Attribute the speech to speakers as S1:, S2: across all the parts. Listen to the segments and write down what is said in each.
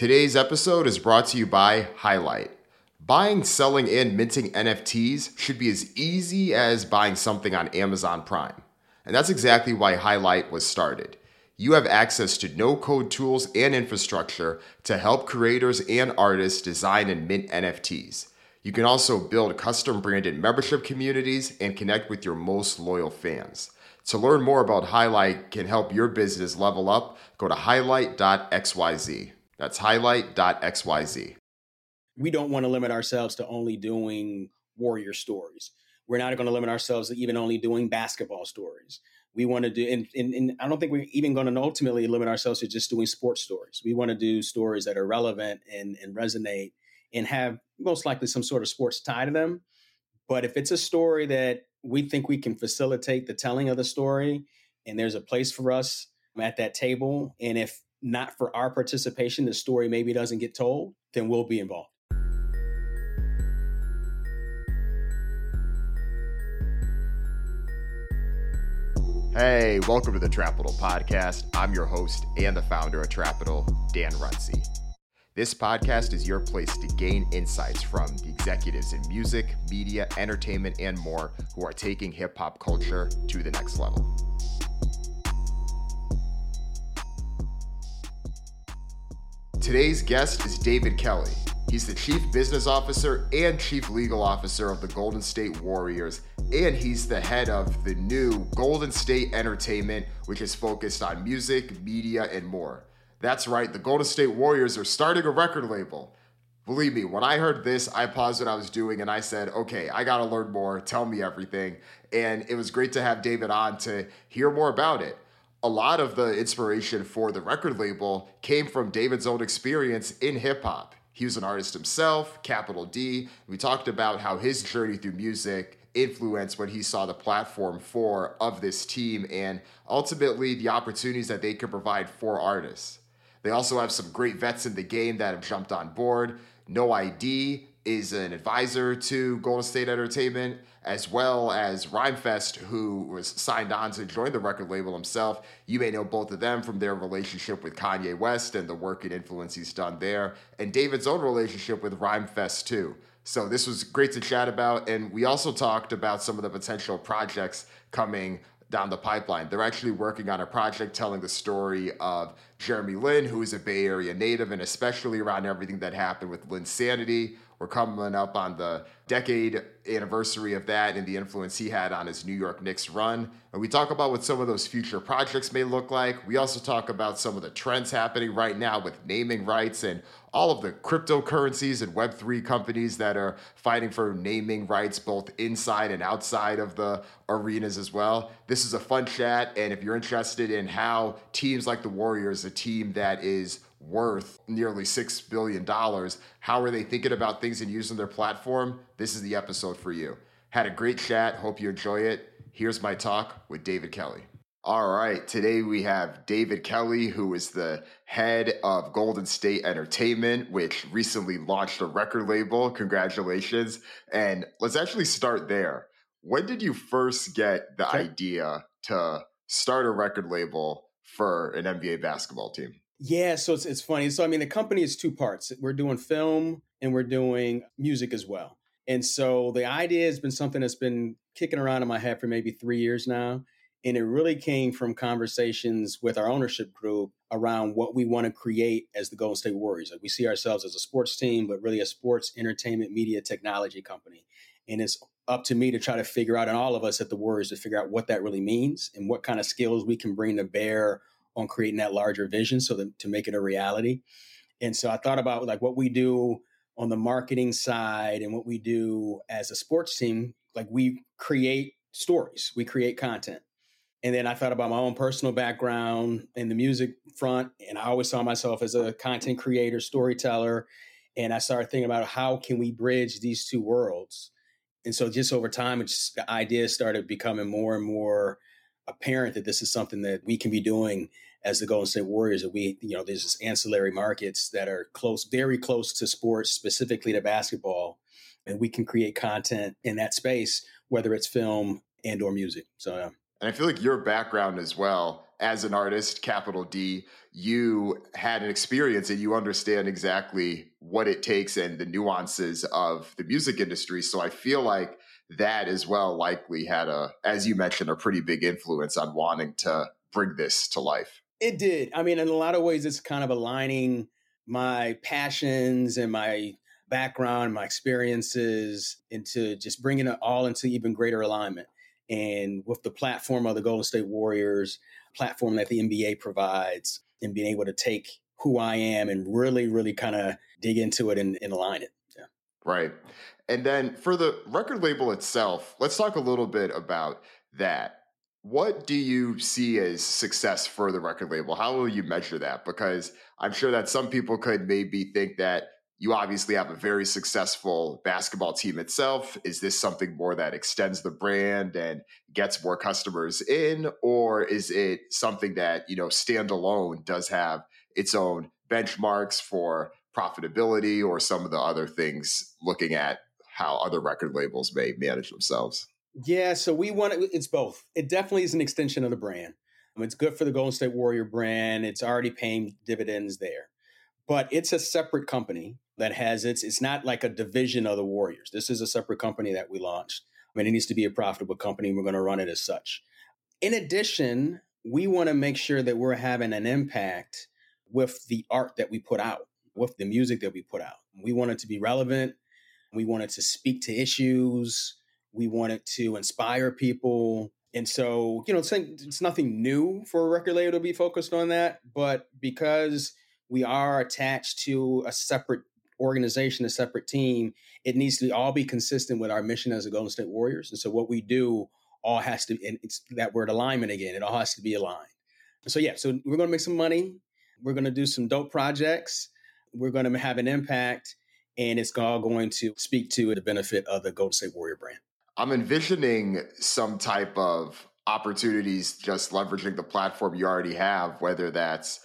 S1: Today's episode is brought to you by Highlight. Buying, selling, and minting NFTs should be as easy as buying something on Amazon Prime. And that's exactly why Highlight was started. You have access to no code tools and infrastructure to help creators and artists design and mint NFTs. You can also build custom branded membership communities and connect with your most loyal fans. To learn more about Highlight can help your business level up, go to highlight.xyz. That's highlight.xyz.
S2: We don't want to limit ourselves to only doing warrior stories. We're not going to limit ourselves to even only doing basketball stories. We want to do, and, and, and I don't think we're even going to ultimately limit ourselves to just doing sports stories. We want to do stories that are relevant and, and resonate and have most likely some sort of sports tie to them. But if it's a story that we think we can facilitate the telling of the story and there's a place for us at that table, and if not for our participation, the story maybe doesn't get told, then we'll be involved.
S1: Hey, welcome to the Trapital Podcast. I'm your host and the founder of Trapital, Dan Runcie. This podcast is your place to gain insights from the executives in music, media, entertainment, and more who are taking hip hop culture to the next level. Today's guest is David Kelly. He's the Chief Business Officer and Chief Legal Officer of the Golden State Warriors, and he's the head of the new Golden State Entertainment, which is focused on music, media, and more. That's right, the Golden State Warriors are starting a record label. Believe me, when I heard this, I paused what I was doing and I said, okay, I gotta learn more, tell me everything. And it was great to have David on to hear more about it a lot of the inspiration for the record label came from David's own experience in hip hop. He was an artist himself, capital D. We talked about how his journey through music influenced what he saw the platform for of this team and ultimately the opportunities that they could provide for artists. They also have some great vets in the game that have jumped on board. No ID is an advisor to Golden State Entertainment as well as Rhymefest, who was signed on to join the record label himself. You may know both of them from their relationship with Kanye West and the work and influence he's done there, and David's own relationship with Rhymefest, too. So this was great to chat about. And we also talked about some of the potential projects coming down the pipeline. They're actually working on a project telling the story of Jeremy Lin, who is a Bay Area native, and especially around everything that happened with Linsanity, we're coming up on the decade anniversary of that and the influence he had on his New York Knicks run. And we talk about what some of those future projects may look like. We also talk about some of the trends happening right now with naming rights and all of the cryptocurrencies and Web3 companies that are fighting for naming rights both inside and outside of the arenas as well. This is a fun chat. And if you're interested in how teams like the Warriors, a team that is worth nearly $6 billion. How are they thinking about things and using their platform? This is the episode for you. Had a great chat. Hope you enjoy it. Here's my talk with David Kelly. All right, today we have David Kelly, who is the head of Golden State Entertainment, which recently launched a record label. Congratulations. And let's actually start there. When did you first get the okay. idea to start a record label for an NBA basketball team?
S2: Yeah, so it's it's funny. So I mean, the company is two parts. We're doing film and we're doing music as well. And so the idea has been something that's been kicking around in my head for maybe three years now. And it really came from conversations with our ownership group around what we want to create as the Golden State Warriors. Like we see ourselves as a sports team, but really a sports entertainment media technology company. And it's up to me to try to figure out, and all of us at the Warriors to figure out what that really means and what kind of skills we can bring to bear on creating that larger vision so that to make it a reality. And so I thought about like what we do on the marketing side and what we do as a sports team. Like we create stories, we create content. And then I thought about my own personal background in the music front. And I always saw myself as a content creator, storyteller. And I started thinking about how can we bridge these two worlds. And so just over time, the idea started becoming more and more apparent that this is something that we can be doing as the Golden State Warriors. That we, you know, there's this ancillary markets that are close, very close to sports, specifically to basketball, and we can create content in that space, whether it's film and or music. So.
S1: And I feel like your background as well as an artist, capital D, you had an experience and you understand exactly what it takes and the nuances of the music industry. So I feel like that as well likely had a, as you mentioned, a pretty big influence on wanting to bring this to life.
S2: It did. I mean, in a lot of ways, it's kind of aligning my passions and my background, my experiences into just bringing it all into even greater alignment. And with the platform of the Golden State Warriors, platform that the NBA provides, and being able to take who I am and really, really kind of dig into it and, and align it. Yeah.
S1: Right. And then for the record label itself, let's talk a little bit about that. What do you see as success for the record label? How will you measure that? Because I'm sure that some people could maybe think that you obviously have a very successful basketball team itself. Is this something more that extends the brand and gets more customers in? Or is it something that, you know, standalone does have its own benchmarks for profitability or some of the other things looking at how other record labels may manage themselves?
S2: Yeah, so we want it, it's both. It definitely is an extension of the brand. Um, it's good for the Golden State Warrior brand. It's already paying dividends there. But it's a separate company that has its it's not like a division of the Warriors. This is a separate company that we launched. I mean, it needs to be a profitable company. We're going to run it as such. In addition, we want to make sure that we're having an impact with the art that we put out, with the music that we put out. We want it to be relevant. We want it to speak to issues. We want it to inspire people. And so, you know, it's, it's nothing new for a record label to be focused on that. But because we are attached to a separate organization, a separate team, it needs to all be consistent with our mission as the Golden State Warriors. And so what we do all has to, and it's that word alignment again, it all has to be aligned. So yeah, so we're going to make some money. We're going to do some dope projects. We're going to have an impact, and it's all going to speak to the benefit of the Golden State Warrior brand.
S1: I'm envisioning some type of opportunities just leveraging the platform you already have, whether that's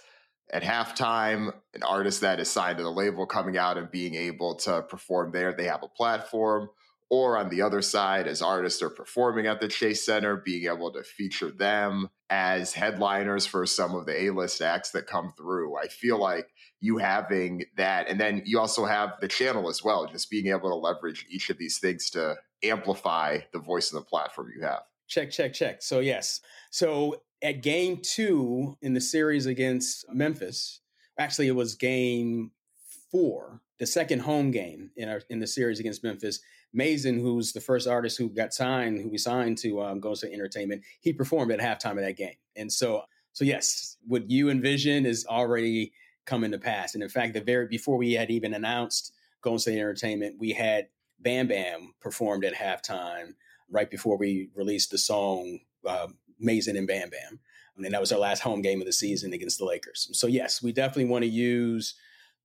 S1: at halftime, an artist that is signed to the label coming out and being able to perform there. They have a platform. Or on the other side, as artists are performing at the Chase Center, being able to feature them as headliners for some of the A list acts that come through. I feel like you having that, and then you also have the channel as well, just being able to leverage each of these things to amplify the voice of the platform you have.
S2: Check, check, check. So, yes. So, at game two in the series against Memphis, actually, it was game four, the second home game in our in the series against Memphis. Mason, who's the first artist who got signed, who we signed to um, to Entertainment, he performed at halftime of that game. And so, so yes, what you envision is already coming to pass. And in fact, the very before we had even announced Golden State Entertainment, we had Bam Bam performed at halftime right before we released the song uh, Mason and Bam Bam. And that was our last home game of the season against the Lakers. So, yes, we definitely want to use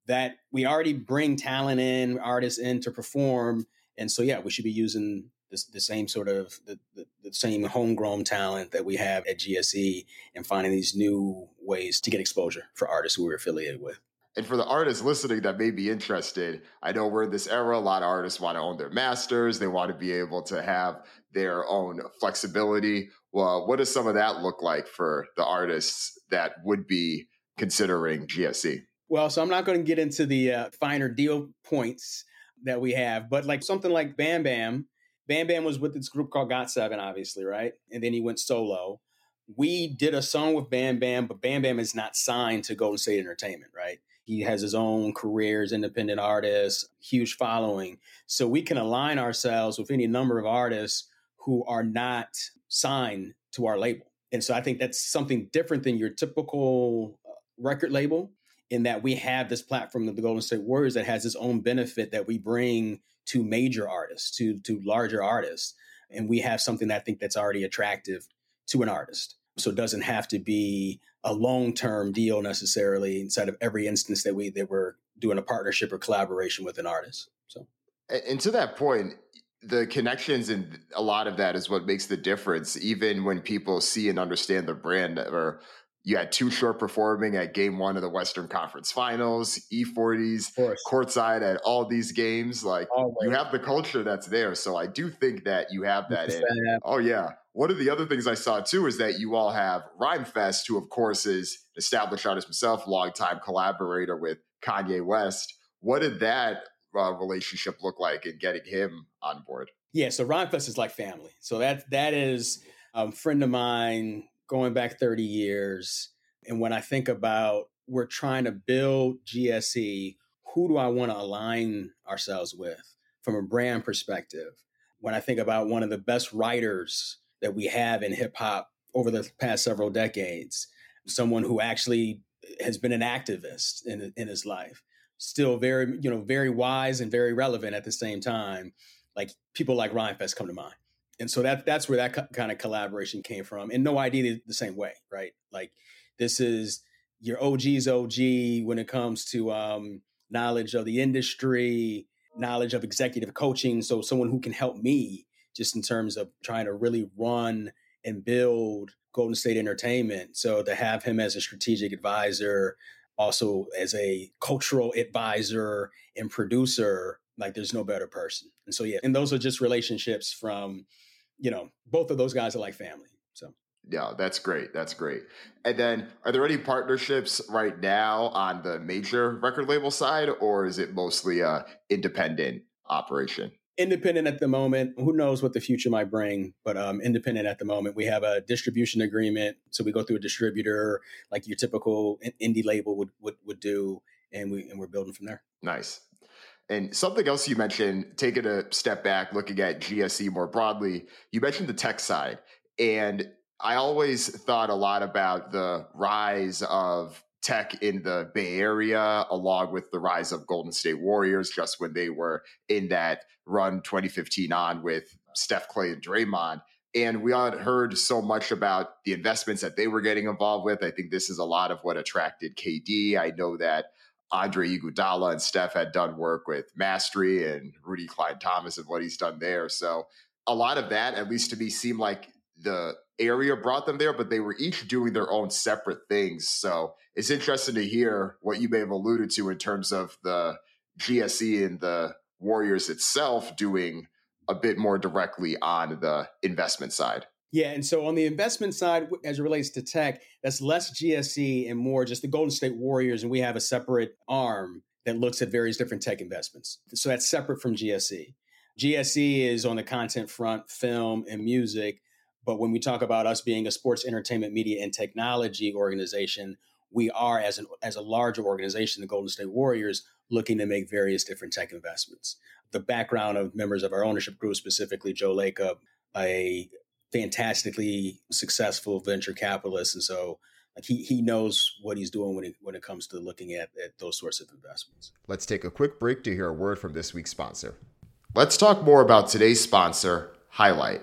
S2: that. We already bring talent in, artists in to perform. And so, yeah, we should be using the, the same sort of the, the, the, same homegrown talent that we have at GSE and finding these new ways to get exposure for artists who we're affiliated with.
S1: And for the artists listening that may be interested, I know we're in this era. A lot of artists want to own their masters. They want to be able to have their own flexibility. Well, what does some of that look like for the artists that would be considering GSE?
S2: Well, so I'm not going to get into the uh, finer deal points that we have, but like something like Bam Bam, Bam Bam was with this group called Got7, obviously, right? And then he went solo. We did a song with Bam Bam, but Bam Bam is not signed to Golden State Entertainment, right? He has his own careers, independent artist, huge following. So we can align ourselves with any number of artists who are not signed to our label. And so I think that's something different than your typical uh, record label in that we have this platform of the Golden State Warriors that has its own benefit that we bring to major artists, to to larger artists. And we have something that I think that's already attractive to an artist. So it doesn't have to be a long-term deal necessarily inside of every instance that we that we're doing a partnership or collaboration with an artist. So
S1: and to that point, the connections and a lot of that is what makes the difference. Even when people see and understand the brand, or you had Too Short performing at Game One of the Western Conference Finals, E40s courtside at all these games. Like Always. you have the culture that's there, so I do think that you have that. In. Oh yeah, one of the other things I saw too is that you all have Rhymefest, who of course is established artist himself, longtime collaborator with Kanye West. What did that uh, relationship look like in getting him on board?
S2: Yeah, so Rhymefest is like family. So that that is a friend of mine going back 30 years. And when I think about we're trying to build GSE, who do I want to align ourselves with from a brand perspective? When I think about one of the best writers that we have in hip hop over the past several decades, someone who actually has been an activist in, in his life, still very, you know, very wise and very relevant at the same time. Like people like Rhymefest come to mind. And so that that's where that co- kind of collaboration came from. And No I.D. the same way, right? Like this is your OG's OG when it comes to um, knowledge of the industry, knowledge of executive coaching. So someone who can help me just in terms of trying to really run and build Golden State Entertainment. So to have him as a strategic advisor, also as a cultural advisor and producer, like there's no better person. And so yeah, and those are just relationships from, you know, both of those guys are like family. So
S1: yeah, that's great. That's great. And then, are there any partnerships right now on the major record label side, or is it mostly a independent operation?
S2: Independent at the moment. Who knows what the future might bring, but um, independent at the moment. We have a distribution agreement, so we go through a distributor like your typical indie label would would, would do, and we and we're building from there.
S1: Nice. And something else you mentioned, taking a step back, looking at GSE more broadly, you mentioned the tech side, and I always thought a lot about the rise of tech in the Bay Area, along with the rise of Golden State Warriors, just when they were in that run 2015 on with Steph Clay and Draymond. And we had heard so much about the investments that they were getting involved with. I think this is a lot of what attracted KD. I know that Andre Iguodala and Steph had done work with Mastery and Rudy Cline-Thomas and what he's done there. So a lot of that, at least to me, seemed like the area brought them there, but they were each doing their own separate things. So it's interesting to hear what you may have alluded to in terms of the GSE and the Warriors itself doing a bit more directly on the investment side.
S2: Yeah, and so on the investment side, as it relates to tech, that's less GSE and more just the Golden State Warriors, and we have a separate arm that looks at various different tech investments. So that's separate from GSE. GSE is on the content front, film and music. But when we talk about us being a sports, entertainment, media, and technology organization, we are as an as a larger organization, the Golden State Warriors, looking to make various different tech investments. The background of members of our ownership group, specifically Joe Lacob, a fantastically successful venture capitalist, and so like he he knows what he's doing when it when it comes to looking at, at those sorts of investments.
S1: Let's take a quick break to hear a word from this week's sponsor. Let's talk more about today's sponsor, Highlight.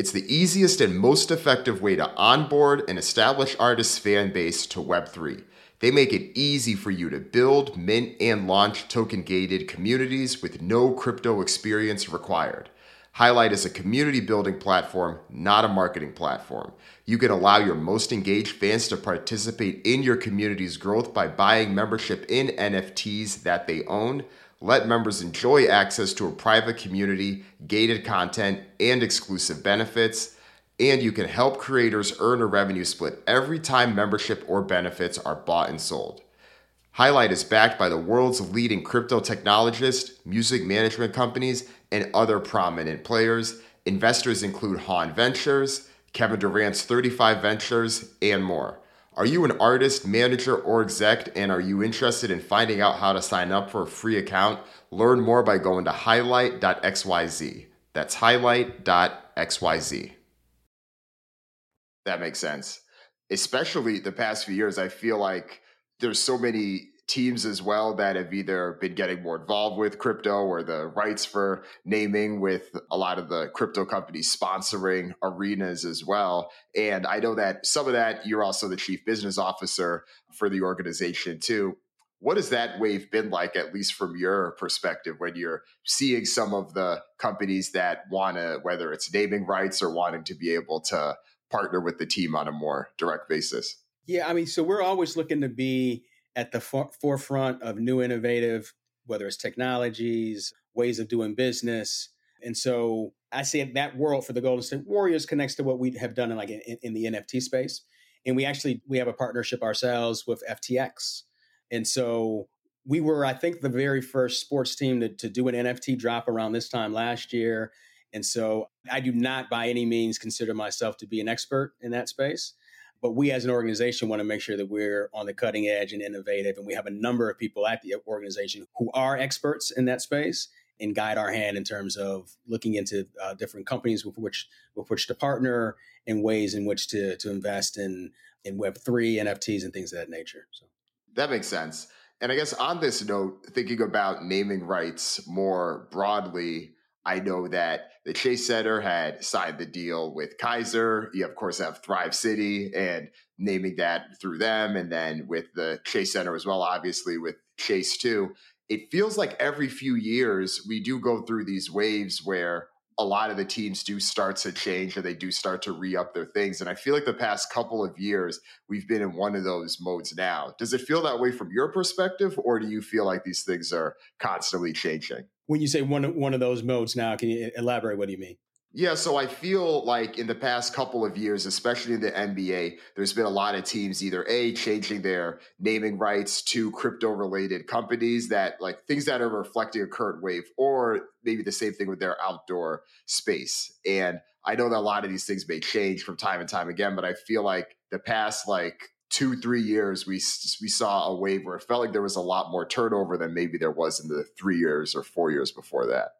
S1: It's the easiest and most effective way to onboard and establish artists' fan base to Web3. They make it easy for you to build, mint, and launch token gated communities with no crypto experience required. Highlight is a community building platform, not a marketing platform. You can allow your most engaged fans to participate in your community's growth by buying membership in NFTs that they own let members enjoy access to a private community, gated content, and exclusive benefits. And you can help creators earn a revenue split every time membership or benefits are bought and sold. Highlight is backed by the world's leading crypto technologists, music management companies, and other prominent players. Investors include Haun Ventures, Kevin Durant's 35 Ventures, and more. Are you an artist, manager, or exec, and are you interested in finding out how to sign up for a free account? Learn more by going to highlight.xyz. That's highlight.xyz. That makes sense. Especially the past few years, I feel like there's so many teams as well that have either been getting more involved with crypto or the rights for naming with a lot of the crypto companies sponsoring arenas as well. And I know that some of that you're also the chief business officer for the organization too. What has that wave been like, at least from your perspective, when you're seeing some of the companies that want to, whether it's naming rights or wanting to be able to partner with the team on a more direct basis?
S2: Yeah, I mean, so we're always looking to be at the for- forefront of new innovative, whether it's technologies, ways of doing business. And so I say that world for the Golden State Warriors connects to what we have done in like in, in the NFT space. And we actually we have a partnership ourselves with FTX. And so we were, I think, the very first sports team to, to do an NFT drop around this time last year. And so I do not by any means consider myself to be an expert in that space. But we as an organization want to make sure that we're on the cutting edge and innovative. And we have a number of people at the organization who are experts in that space and guide our hand in terms of looking into uh, different companies with which with which to partner and ways in which to to invest in in Web three NFTs and things of that nature. So
S1: that makes sense. And I guess on this note, thinking about naming rights more broadly, I know that the Chase Center had signed the deal with Kaiser. You, of course, have Thrive City and naming that through them. And then with the Chase Center as well, obviously with Chase too. It feels like every few years we do go through these waves where a lot of the teams do start to change or they do start to re up their things. And I feel like the past couple of years, we've been in one of those modes now. Does it feel that way from your perspective, or do you feel like these things are constantly changing?
S2: When you say one, one of those modes now, can you elaborate? What do you mean?
S1: Yeah, so I feel like in the past couple of years, especially in the NBA, there's been a lot of teams either A, changing their naming rights to crypto related companies that like things that are reflecting a current wave, or maybe the same thing with their outdoor space. And I know that a lot of these things may change from time and time again, but I feel like the past like two, three years, we we saw a wave where it felt like there was a lot more turnover than maybe there was in the three years or four years before that.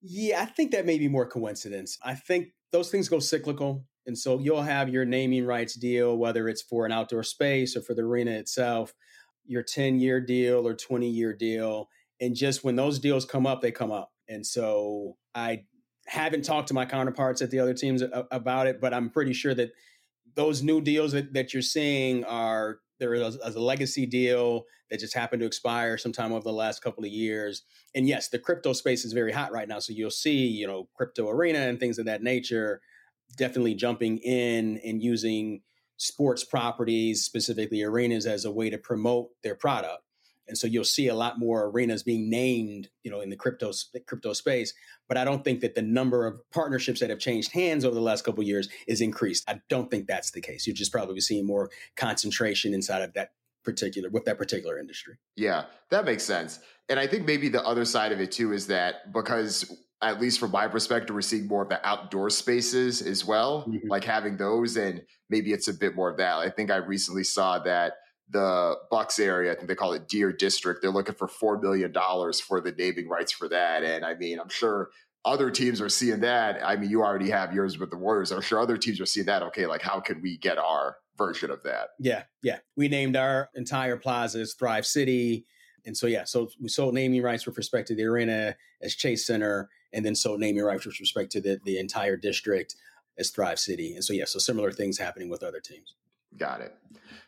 S2: Yeah, I think that may be more coincidence. I think those things go cyclical. And so you'll have your naming rights deal, whether it's for an outdoor space or for the arena itself, your 10 year deal or 20 year deal. And just when those deals come up, they come up. And so I haven't talked to my counterparts at the other teams about it, but I'm pretty sure that those new deals that, that you're seeing are there is a, a legacy deal that just happened to expire sometime over the last couple of years. And yes, the crypto space is very hot right now. So you'll see, you know, crypto arena and things of that nature definitely jumping in and using sports properties, specifically arenas, as a way to promote their product. And so you'll see a lot more arenas being named, you know, in the crypto crypto space. But I don't think that the number of partnerships that have changed hands over the last couple of years is increased. I don't think that's the case. You're just probably seeing more concentration inside of that particular with that particular industry.
S1: Yeah, that makes sense. And I think maybe the other side of it too is that because at least from my perspective, we're seeing more of the outdoor spaces as well, mm-hmm. like having those, and maybe it's a bit more of that. I think I recently saw that the Bucks area, I think they call it Deer District, they're looking for four million dollars for the naming rights for that. And I mean, I'm sure other teams are seeing that. I mean, you already have yours with the Warriors. I'm sure other teams are seeing that. Okay, like how can we get our version of that?
S2: Yeah, yeah. We named our entire plazas Thrive City. And so, yeah, so we sold naming rights with respect to the arena as Chase Center, and then sold naming rights with respect to the, the entire district as Thrive City. And so, yeah, so similar things happening with other teams.
S1: Got it.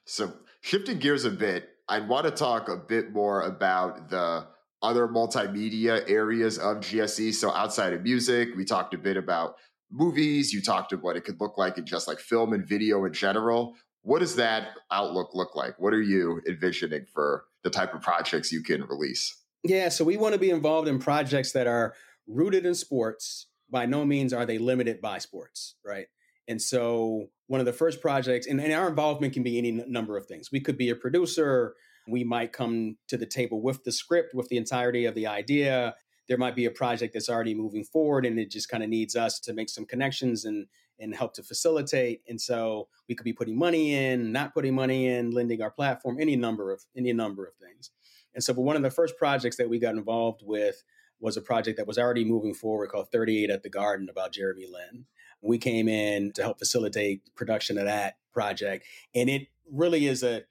S1: So, shifting gears a bit, I'd want to talk a bit more about the other multimedia areas of GSE. So, outside of music, we talked a bit about movies. You talked about what it could look like in just like film and video in general. What does that outlook look like? What are you envisioning for the type of projects you can release?
S2: Yeah, so we want to be involved in projects that are rooted in sports. By no means are they limited by sports, right? And so one of the first projects, and, and our involvement can be any n- number of things. We could be a producer. We might come to the table with the script, with the entirety of the idea. There might be a project that's already moving forward, and it just kind of needs us to make some connections and and help to facilitate. And so we could be putting money in, not putting money in, lending our platform, any number of any number of things. And so, but one of the first projects that we got involved with was a project that was already moving forward called 38 at the Garden about Jeremy Lin. We came in to help facilitate production of that project, and it really is a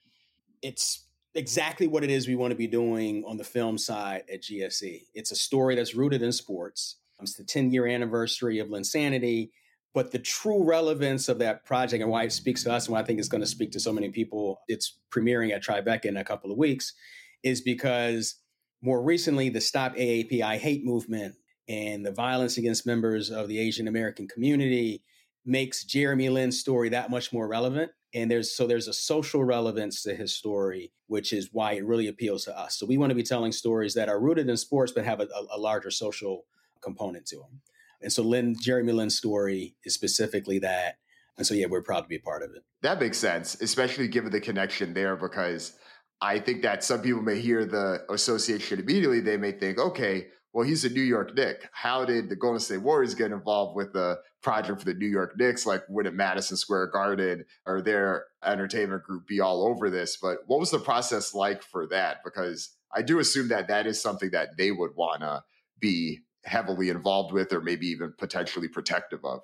S2: it's exactly what it is we want to be doing on the film side at GSE. It's a story that's rooted in sports. It's the 10 year anniversary of Linsanity. But the true relevance of that project and why it speaks to us and why I think it's going to speak to so many people, it's premiering at Tribeca in a couple of weeks, is because more recently, the Stop AAPI hate movement and the violence against members of the Asian American community makes Jeremy Lin's story that much more relevant. And there's so there's a social relevance to his story, which is why it really appeals to us. So we want to be telling stories that are rooted in sports but have a, a larger social component to them. And so Lin, Jeremy Lin's story is specifically that. And so, yeah, we're proud to be a part of it.
S1: That makes sense, especially given the connection there, because I think that some people may hear the association immediately. They may think, okay, well, he's a New York Knick. How did the Golden State Warriors get involved with the project for the New York Knicks? Like, would it Madison Square Garden or their entertainment group be all over this? But what was the process like for that? Because I do assume that that is something that they would want to be heavily involved with or maybe even potentially protective of.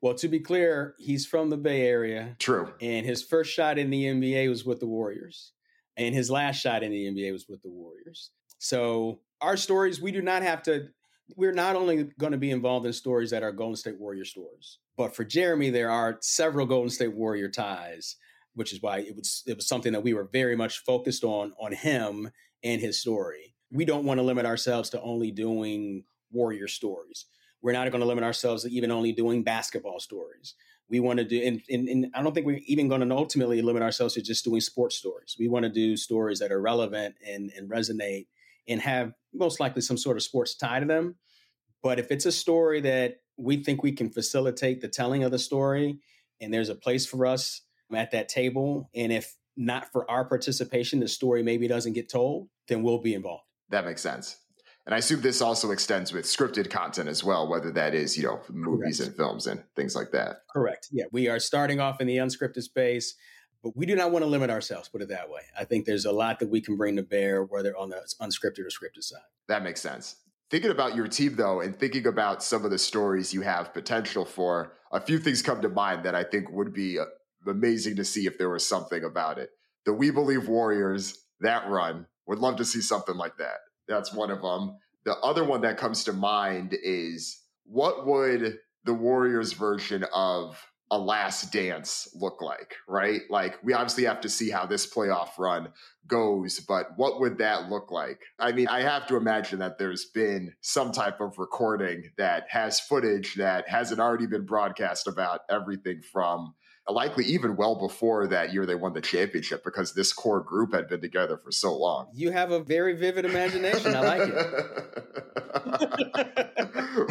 S2: Well, to be clear, he's from the Bay Area.
S1: True.
S2: And his first shot in the NBA was with the Warriors. And his last shot in the NBA was with the Warriors. So our stories, we do not have to, we're not only going to be involved in stories that are Golden State Warrior stories, but for Jeremy, there are several Golden State Warrior ties, which is why it was it was something that we were very much focused on on him and his story. We don't want to limit ourselves to only doing Warrior stories. We're not going to limit ourselves to even only doing basketball stories. We want to do, and, and, and I don't think we're even going to ultimately limit ourselves to just doing sports stories. We want to do stories that are relevant and, and resonate and have most likely some sort of sports tie to them. But if it's a story that we think we can facilitate the telling of the story, and there's a place for us at that table, and if not for our participation, the story maybe doesn't get told, then we'll be involved.
S1: That makes sense. And I assume this also extends with scripted content as well, whether that is, you know, movies Correct. and films and things like that.
S2: Correct. Yeah. We are starting off in the unscripted space, but we do not want to limit ourselves, put it that way. I think there's a lot that we can bring to bear, whether on the unscripted or scripted side.
S1: That makes sense. Thinking about your team, though, and thinking about some of the stories you have potential for, a few things come to mind that I think would be uh, amazing to see if there was something about it. The We Believe Warriors, that run, would love to see something like that. That's one of them. The other one that comes to mind is what would the Warriors version of a last dance look like, right? Like, we obviously have to see how this playoff run goes, but what would that look like? I mean, I have to imagine that there's been some type of recording that has footage that hasn't already been broadcast about everything from likely even well before that year they won the championship because this core group had been together for so long.
S2: You have a very vivid imagination. I like
S1: it.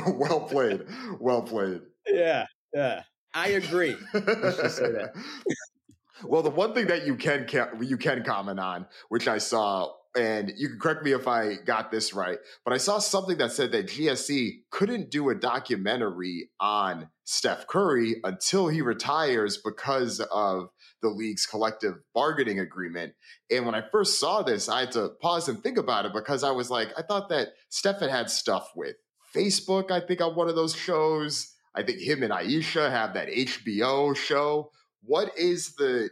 S1: well played. Well played.
S2: Yeah. Yeah. I agree. Let's just say that.
S1: well, the one thing that you can you can comment on, which I saw and you can correct me if I got this right, but I saw something that said that GSE couldn't do a documentary on Steph Curry until he retires because of the league's collective bargaining agreement. And when I first saw this, I had to pause and think about it because I was like, I thought that Steph had had stuff with Facebook, I think, on one of those shows. I think him and Ayesha have that HBO show what is the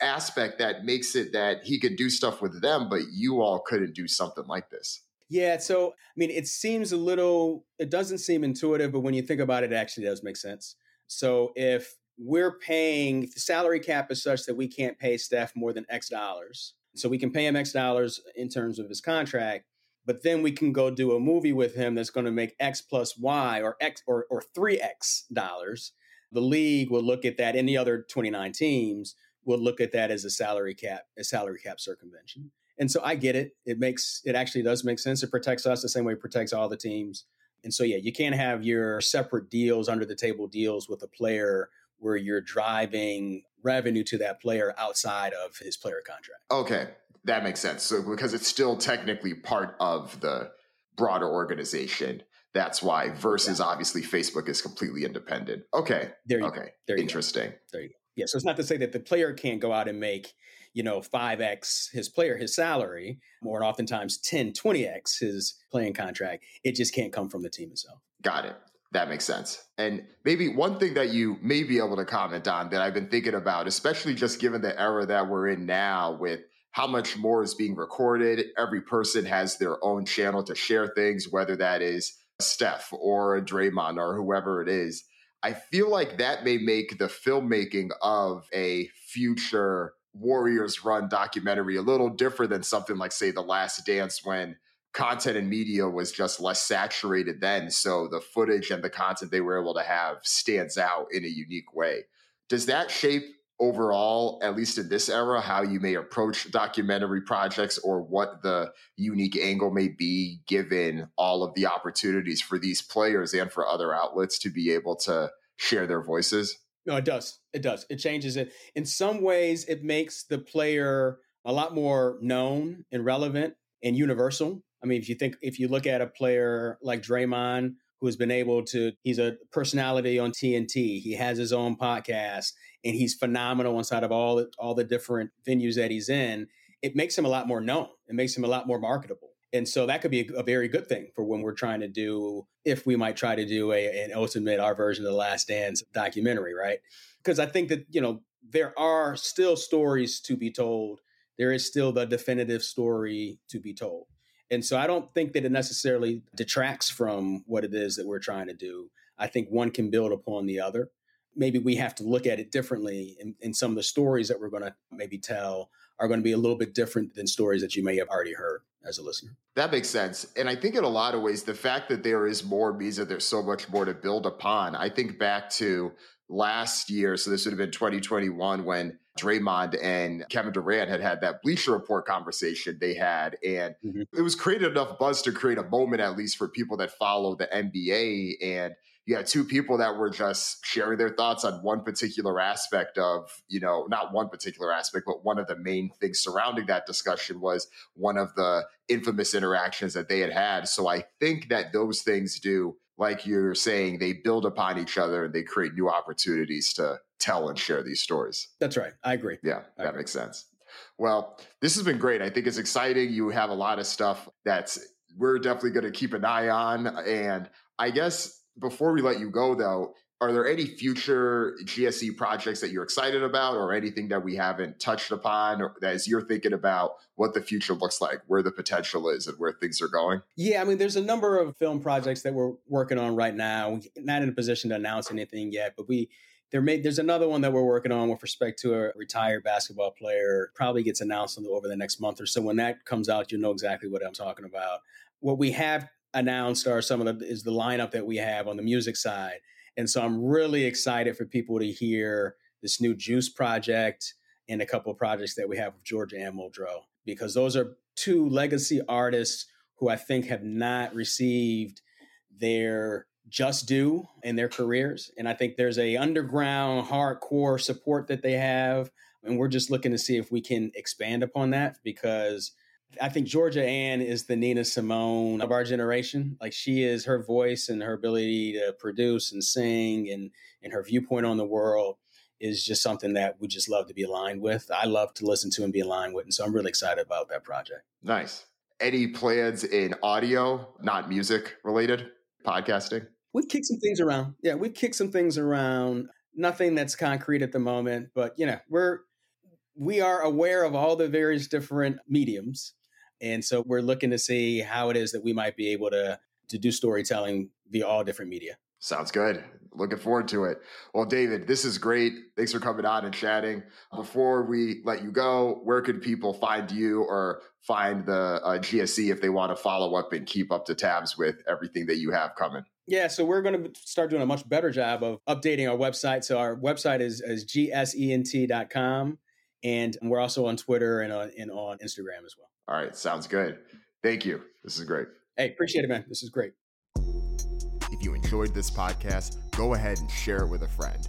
S1: aspect that makes it that he could do stuff with them, but you all couldn't do something like this?
S2: Yeah, so I mean, it seems a little, it doesn't seem intuitive, but when you think about it, it actually does make sense. So if we're paying, if the salary cap is such that we can't pay Steph more than X dollars. So we can pay him X dollars in terms of his contract, but then we can go do a movie with him that's going to make X plus Y or X or, or 3X dollars the league will look at that, the other 29 teams will look at that as a salary cap, a salary cap circumvention. And so I get it. It makes it actually does make sense. It protects us the same way it protects all the teams. And so yeah, you can't have your separate deals, under the table deals with a player where you're driving revenue to that player outside of his player contract.
S1: Okay, that makes sense. So because it's still technically part of the broader organization, that's why versus yeah. obviously Facebook is completely independent. Okay.
S2: There you
S1: okay.
S2: Go. There
S1: you Interesting.
S2: Go. There you go. Yeah. So it's not to say that the player can't go out and make, you know, 5x his player, his salary, or oftentimes 10, 20x his playing contract. It just can't come from the team itself.
S1: Got it. That makes sense. And maybe one thing that you may be able to comment on that I've been thinking about, especially just given the era that we're in now with how much more is being recorded. Every person has their own channel to share things, whether that is Steph or Draymond or whoever it is. I feel like that may make the filmmaking of a future Warriors run documentary a little different than something like, say, The Last Dance, when content and media was just less saturated then. So the footage and the content they were able to have stands out in a unique way. Does that shape overall, at least in this era, how you may approach documentary projects or what the unique angle may be given all of the opportunities for these players and for other outlets to be able to share their voices?
S2: No, it does. It does. It changes it. In some ways, it makes the player a lot more known and relevant and universal. I mean, if you think, if you look at a player like Draymond, who has been able to, he's a personality on TNT. He has his own podcast and he's phenomenal inside of all, all the different venues that he's in. It makes him a lot more known. It makes him a lot more marketable. And so that could be a, a very good thing for when we're trying to do, if we might try to do a, an ultimate, our version of the Last Dance documentary, right? Because I think that, you know, there are still stories to be told. There is still the definitive story to be told. And so I don't think that it necessarily detracts from what it is that we're trying to do. I think one can build upon the other. Maybe we have to look at it differently. And, some of the stories that we're going to maybe tell are going to be a little bit different than stories that you may have already heard as a listener.
S1: That makes sense. And I think in a lot of ways, the fact that there is more means that there's so much more to build upon. I think back to last year, so this would have been 2021 when Draymond and Kevin Durant had had that Bleacher Report conversation they had. And mm-hmm. it was created enough buzz to create a moment, at least for people that follow the NBA. And you had two people that were just sharing their thoughts on one particular aspect of, you know, not one particular aspect, but one of the main things surrounding that discussion was one of the infamous interactions that they had had. So I think that those things do like you're saying, they build upon each other and they create new opportunities to tell and share these stories.
S2: That's right. I agree.
S1: Yeah,
S2: I
S1: that
S2: agree.
S1: makes sense. Well, this has been great. I think it's exciting. You have a lot of stuff that's we're definitely going to keep an eye on. And I guess before we let you go, though, are there any future GSE projects that you're excited about or anything that we haven't touched upon or as you're thinking about what the future looks like, where the potential is and where things are going?
S2: Yeah, I mean, there's a number of film projects that we're working on right now. We're not in a position to announce anything yet, but we there may there's another one that we're working on with respect to a retired basketball player. Probably gets announced over the next month or so. When that comes out, you'll know exactly what I'm talking about. What we have announced are some of the is the lineup that we have on the music side and so I'm really excited for people to hear this new Juice project and a couple of projects that we have with Georgia Anne Muldrow, because those are two legacy artists who I think have not received their just due in their careers. And I think there's a underground hardcore support that they have. And we're just looking to see if we can expand upon that because I think Georgia Anne is the Nina Simone of our generation. Like she is her voice and her ability to produce and sing and, and her viewpoint on the world is just something that we just love to be aligned with. I love to listen to and be aligned with. And so I'm really excited about that project.
S1: Nice. Any plans in audio, not music related, podcasting?
S2: We've kicked some things around. Yeah, we've kicked some things around. Nothing that's concrete at the moment, but you know, we're we are aware of all the various different mediums and so we're looking to see how it is that we might be able to to do storytelling via all different media.
S1: Sounds good. Looking forward to it. Well, David, this is great. Thanks for coming on and chatting. Before we let you go, where could people find you or find the uh, GSE if they want to follow up and keep up to tabs with everything that you have coming?
S2: Yeah, so we're going to start doing a much better job of updating our website. So our website is, is gsent.com. And we're also on Twitter and on, and on Instagram as well.
S1: All right. Sounds good. Thank you. This is great.
S2: Hey, appreciate it, man. This is great.
S1: If you enjoyed this podcast, go ahead and share it with a friend.